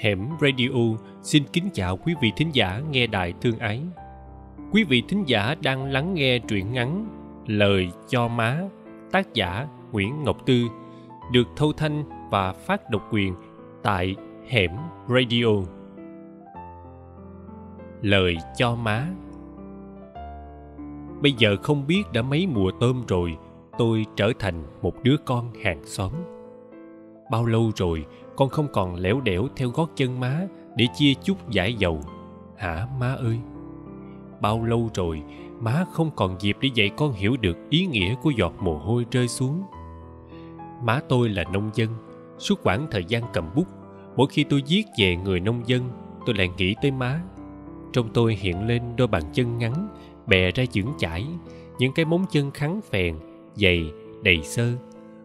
Hẻm Radio xin kính chào quý vị thính giả nghe đài thương ái. Quý vị thính giả đang lắng nghe truyện ngắn Lời cho má, tác giả Nguyễn Ngọc Tư, được thâu thanh và phát độc quyền tại Hẻm Radio. Lời cho má Bây giờ không biết đã mấy mùa tôm rồi, tôi trở thành một đứa con hàng xóm. Bao lâu rồi con không còn lẻo đẻo theo gót chân má để chia chút giải dầu. Hả, má ơi? Bao lâu rồi má không còn dịp để dạy con hiểu được ý nghĩa của giọt mồ hôi rơi xuống. Má tôi là nông dân, suốt quãng thời gian cầm bút, mỗi khi tôi viết về người nông dân, tôi lại nghĩ tới má. Trong tôi hiện lên đôi bàn chân ngắn, bè ra vững chãi, những cái móng chân khắn phèn, dày, đầy xơ,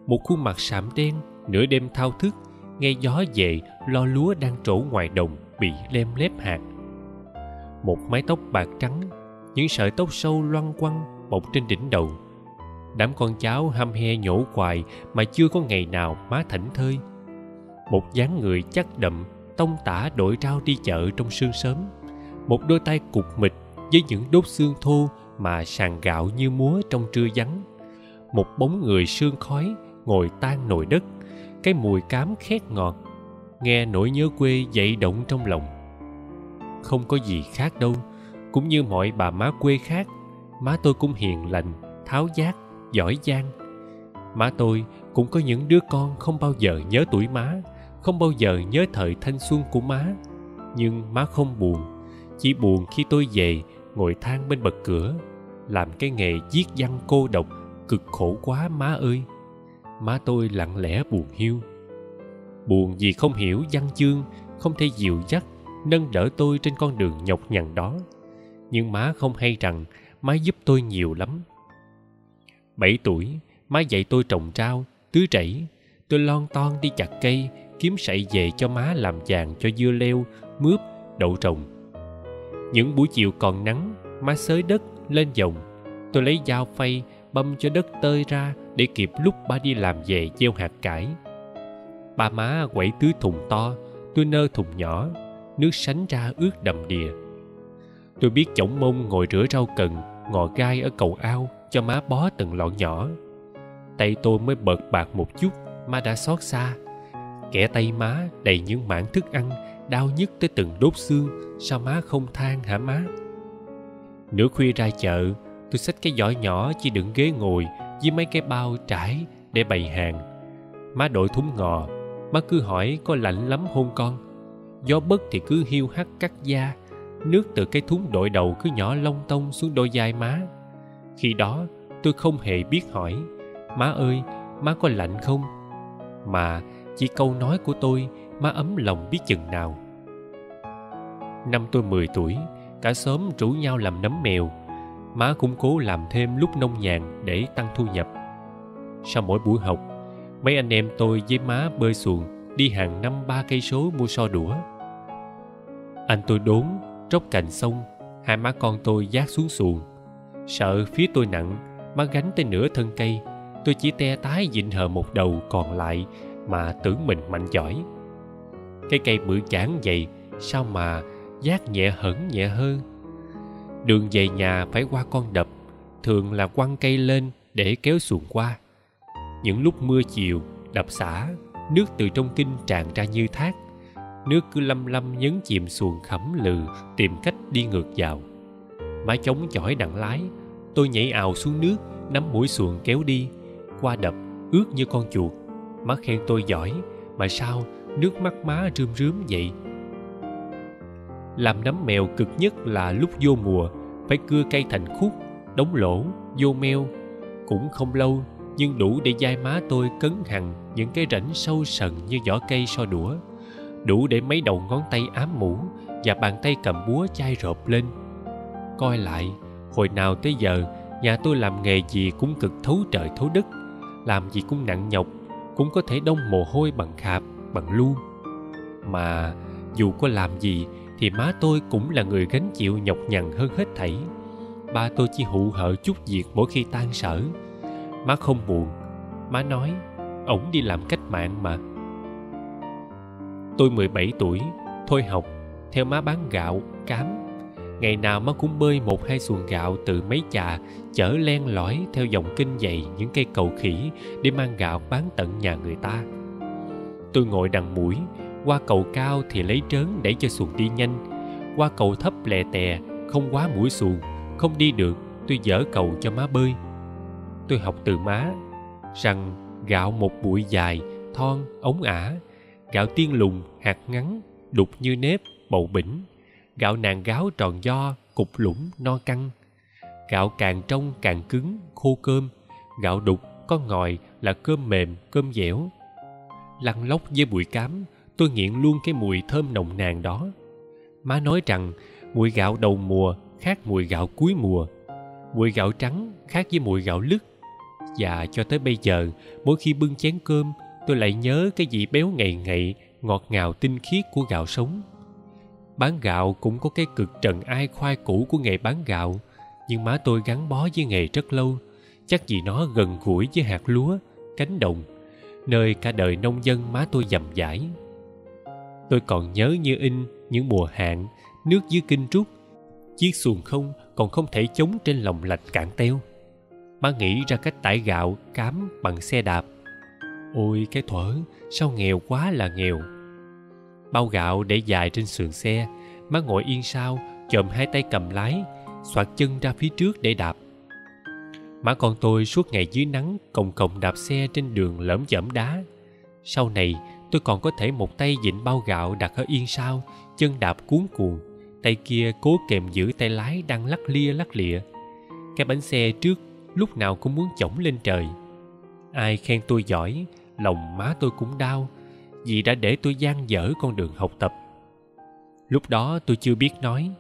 một khuôn mặt sạm đen nửa đêm thao thức, nghe gió về, lo lúa đang trổ ngoài đồng, bị lem lép hạt. Một mái tóc bạc trắng, những sợi tóc sâu loăn quăng bọc trên đỉnh đầu. Đám con cháu hăm he nhổ quài mà chưa có ngày nào má thảnh thơi. Một dáng người chắc đậm, tông tả đội rau đi chợ trong sương sớm. Một đôi tay cục mịch với những đốt xương thô mà sàn gạo như múa trong trưa vắng. Một bóng người sương khói ngồi tan nồi đất cái mùi cám khét ngọt, nghe nỗi nhớ quê dậy động trong lòng. Không có gì khác đâu, cũng như mọi bà má quê khác, má tôi cũng hiền lành, tháo giác, giỏi giang. Má tôi cũng có những đứa con không bao giờ nhớ tuổi má, không bao giờ nhớ thời thanh xuân của má. Nhưng má không buồn, chỉ buồn khi tôi về ngồi than bên bậc cửa, làm cái nghề viết văn cô độc, cực khổ quá má ơi má tôi lặng lẽ buồn hiu. Buồn vì không hiểu văn chương, không thể dịu dắt, nâng đỡ tôi trên con đường nhọc nhằn đó. Nhưng má không hay rằng má giúp tôi nhiều lắm. Bảy tuổi, má dạy tôi trồng rau, tưới rẫy. Tôi lon ton đi chặt cây, kiếm sậy về cho má làm vàng cho dưa leo, mướp, đậu trồng. Những buổi chiều còn nắng, má xới đất lên dòng. Tôi lấy dao phay, băm cho đất tơi ra để kịp lúc ba đi làm về gieo hạt cải. Ba má quẩy tưới thùng to, tôi nơ thùng nhỏ, nước sánh ra ướt đầm đìa. Tôi biết chổng mông ngồi rửa rau cần, ngò gai ở cầu ao, cho má bó từng lọn nhỏ. Tay tôi mới bợt bạc một chút, má đã xót xa. Kẻ tay má đầy những mảng thức ăn, đau nhức tới từng đốt xương, sao má không than hả má? Nửa khuya ra chợ, tôi xách cái giỏ nhỏ chỉ đựng ghế ngồi với mấy cái bao trải để bày hàng. Má đội thúng ngò, má cứ hỏi có lạnh lắm hôn con? Gió bất thì cứ hiu hắt cắt da, nước từ cái thúng đội đầu cứ nhỏ lông tông xuống đôi vai má. Khi đó, tôi không hề biết hỏi, má ơi, má có lạnh không? Mà chỉ câu nói của tôi, má ấm lòng biết chừng nào. Năm tôi 10 tuổi, cả xóm rủ nhau làm nấm mèo má cũng cố làm thêm lúc nông nhàn để tăng thu nhập. Sau mỗi buổi học, mấy anh em tôi với má bơi xuồng đi hàng năm ba cây số mua so đũa. Anh tôi đốn, tróc cành xong, hai má con tôi giác xuống xuồng. Sợ phía tôi nặng, má gánh tới nửa thân cây, tôi chỉ te tái dịnh hờ một đầu còn lại mà tưởng mình mạnh giỏi. Cái cây bự chán vậy sao mà giác nhẹ hẳn nhẹ hơn đường về nhà phải qua con đập, thường là quăng cây lên để kéo xuồng qua. Những lúc mưa chiều, đập xả, nước từ trong kinh tràn ra như thác. Nước cứ lâm lâm nhấn chìm xuồng khẩm lừ, tìm cách đi ngược vào. Mái chống chỏi đặng lái, tôi nhảy ào xuống nước, nắm mũi xuồng kéo đi. Qua đập, ướt như con chuột. Má khen tôi giỏi, mà sao nước mắt má rơm rướm vậy? Làm nấm mèo cực nhất là lúc vô mùa, phải cưa cây thành khúc, đóng lỗ, vô meo. Cũng không lâu, nhưng đủ để dai má tôi cấn hằng những cái rãnh sâu sần như vỏ cây so đũa. Đủ để mấy đầu ngón tay ám mũ và bàn tay cầm búa chai rộp lên. Coi lại, hồi nào tới giờ, nhà tôi làm nghề gì cũng cực thấu trời thấu đất. Làm gì cũng nặng nhọc, cũng có thể đông mồ hôi bằng khạp, bằng lu. Mà dù có làm gì thì má tôi cũng là người gánh chịu nhọc nhằn hơn hết thảy ba tôi chỉ hụ hợ chút việc mỗi khi tan sở má không buồn má nói ổng đi làm cách mạng mà Tôi 17 tuổi, thôi học, theo má bán gạo, cám. Ngày nào má cũng bơi một hai xuồng gạo từ mấy chà, chở len lỏi theo dòng kinh dày những cây cầu khỉ để mang gạo bán tận nhà người ta. Tôi ngồi đằng mũi, qua cầu cao thì lấy trớn đẩy cho xuồng đi nhanh, qua cầu thấp lè tè, không quá mũi xuồng, không đi được, tôi dở cầu cho má bơi. Tôi học từ má rằng gạo một bụi dài, thon, ống ả, gạo tiên lùng, hạt ngắn, đục như nếp, bầu bỉnh, gạo nàng gáo tròn do, cục lũng, no căng. Gạo càng trong càng cứng, khô cơm, gạo đục có ngòi là cơm mềm, cơm dẻo. Lăn lóc với bụi cám, tôi nghiện luôn cái mùi thơm nồng nàn đó. Má nói rằng mùi gạo đầu mùa khác mùi gạo cuối mùa. Mùi gạo trắng khác với mùi gạo lứt. Và cho tới bây giờ, mỗi khi bưng chén cơm, tôi lại nhớ cái vị béo ngậy ngậy, ngọt ngào tinh khiết của gạo sống. Bán gạo cũng có cái cực trần ai khoai cũ của nghề bán gạo, nhưng má tôi gắn bó với nghề rất lâu, chắc vì nó gần gũi với hạt lúa, cánh đồng, nơi cả đời nông dân má tôi dầm dãi. Tôi còn nhớ như in những mùa hạn, nước dưới kinh trúc, chiếc xuồng không còn không thể chống trên lòng lạch cạn teo. Má nghĩ ra cách tải gạo, cám bằng xe đạp. Ôi cái thuở, sao nghèo quá là nghèo. Bao gạo để dài trên sườn xe, má ngồi yên sau, chồm hai tay cầm lái, xoạc chân ra phía trước để đạp. Má con tôi suốt ngày dưới nắng cồng cồng đạp xe trên đường lởm chởm đá. Sau này, tôi còn có thể một tay dịnh bao gạo đặt ở yên sau, chân đạp cuốn cuồng, tay kia cố kèm giữ tay lái đang lắc lia lắc lịa. Cái bánh xe trước lúc nào cũng muốn chổng lên trời. Ai khen tôi giỏi, lòng má tôi cũng đau, vì đã để tôi gian dở con đường học tập. Lúc đó tôi chưa biết nói,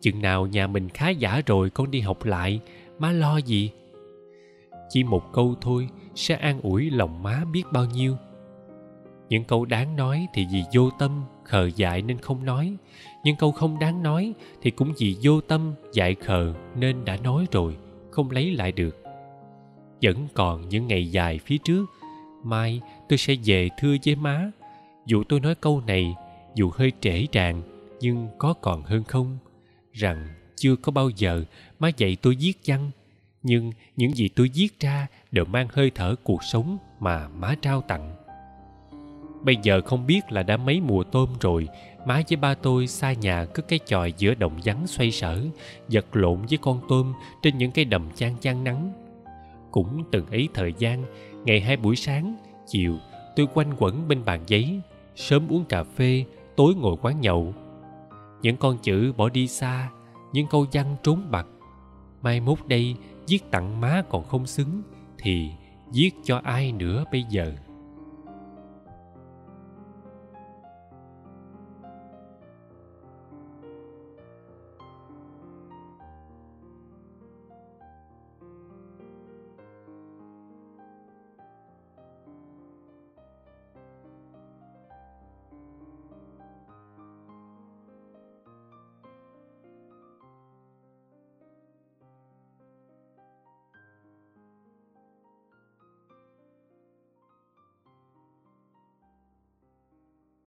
chừng nào nhà mình khá giả rồi con đi học lại, má lo gì? Chỉ một câu thôi sẽ an ủi lòng má biết bao nhiêu những câu đáng nói thì vì vô tâm, khờ dại nên không nói. Nhưng câu không đáng nói thì cũng vì vô tâm, dại khờ nên đã nói rồi, không lấy lại được. Vẫn còn những ngày dài phía trước, mai tôi sẽ về thưa với má. Dù tôi nói câu này, dù hơi trễ tràn nhưng có còn hơn không? Rằng chưa có bao giờ má dạy tôi viết văn, nhưng những gì tôi viết ra đều mang hơi thở cuộc sống mà má trao tặng bây giờ không biết là đã mấy mùa tôm rồi, má với ba tôi xa nhà cứ cái chòi giữa đồng vắng xoay sở, vật lộn với con tôm trên những cái đầm chan chan nắng. Cũng từng ấy thời gian, ngày hai buổi sáng, chiều, tôi quanh quẩn bên bàn giấy, sớm uống cà phê, tối ngồi quán nhậu. Những con chữ bỏ đi xa, những câu văn trốn bặt mai mốt đây, viết tặng má còn không xứng, thì viết cho ai nữa bây giờ?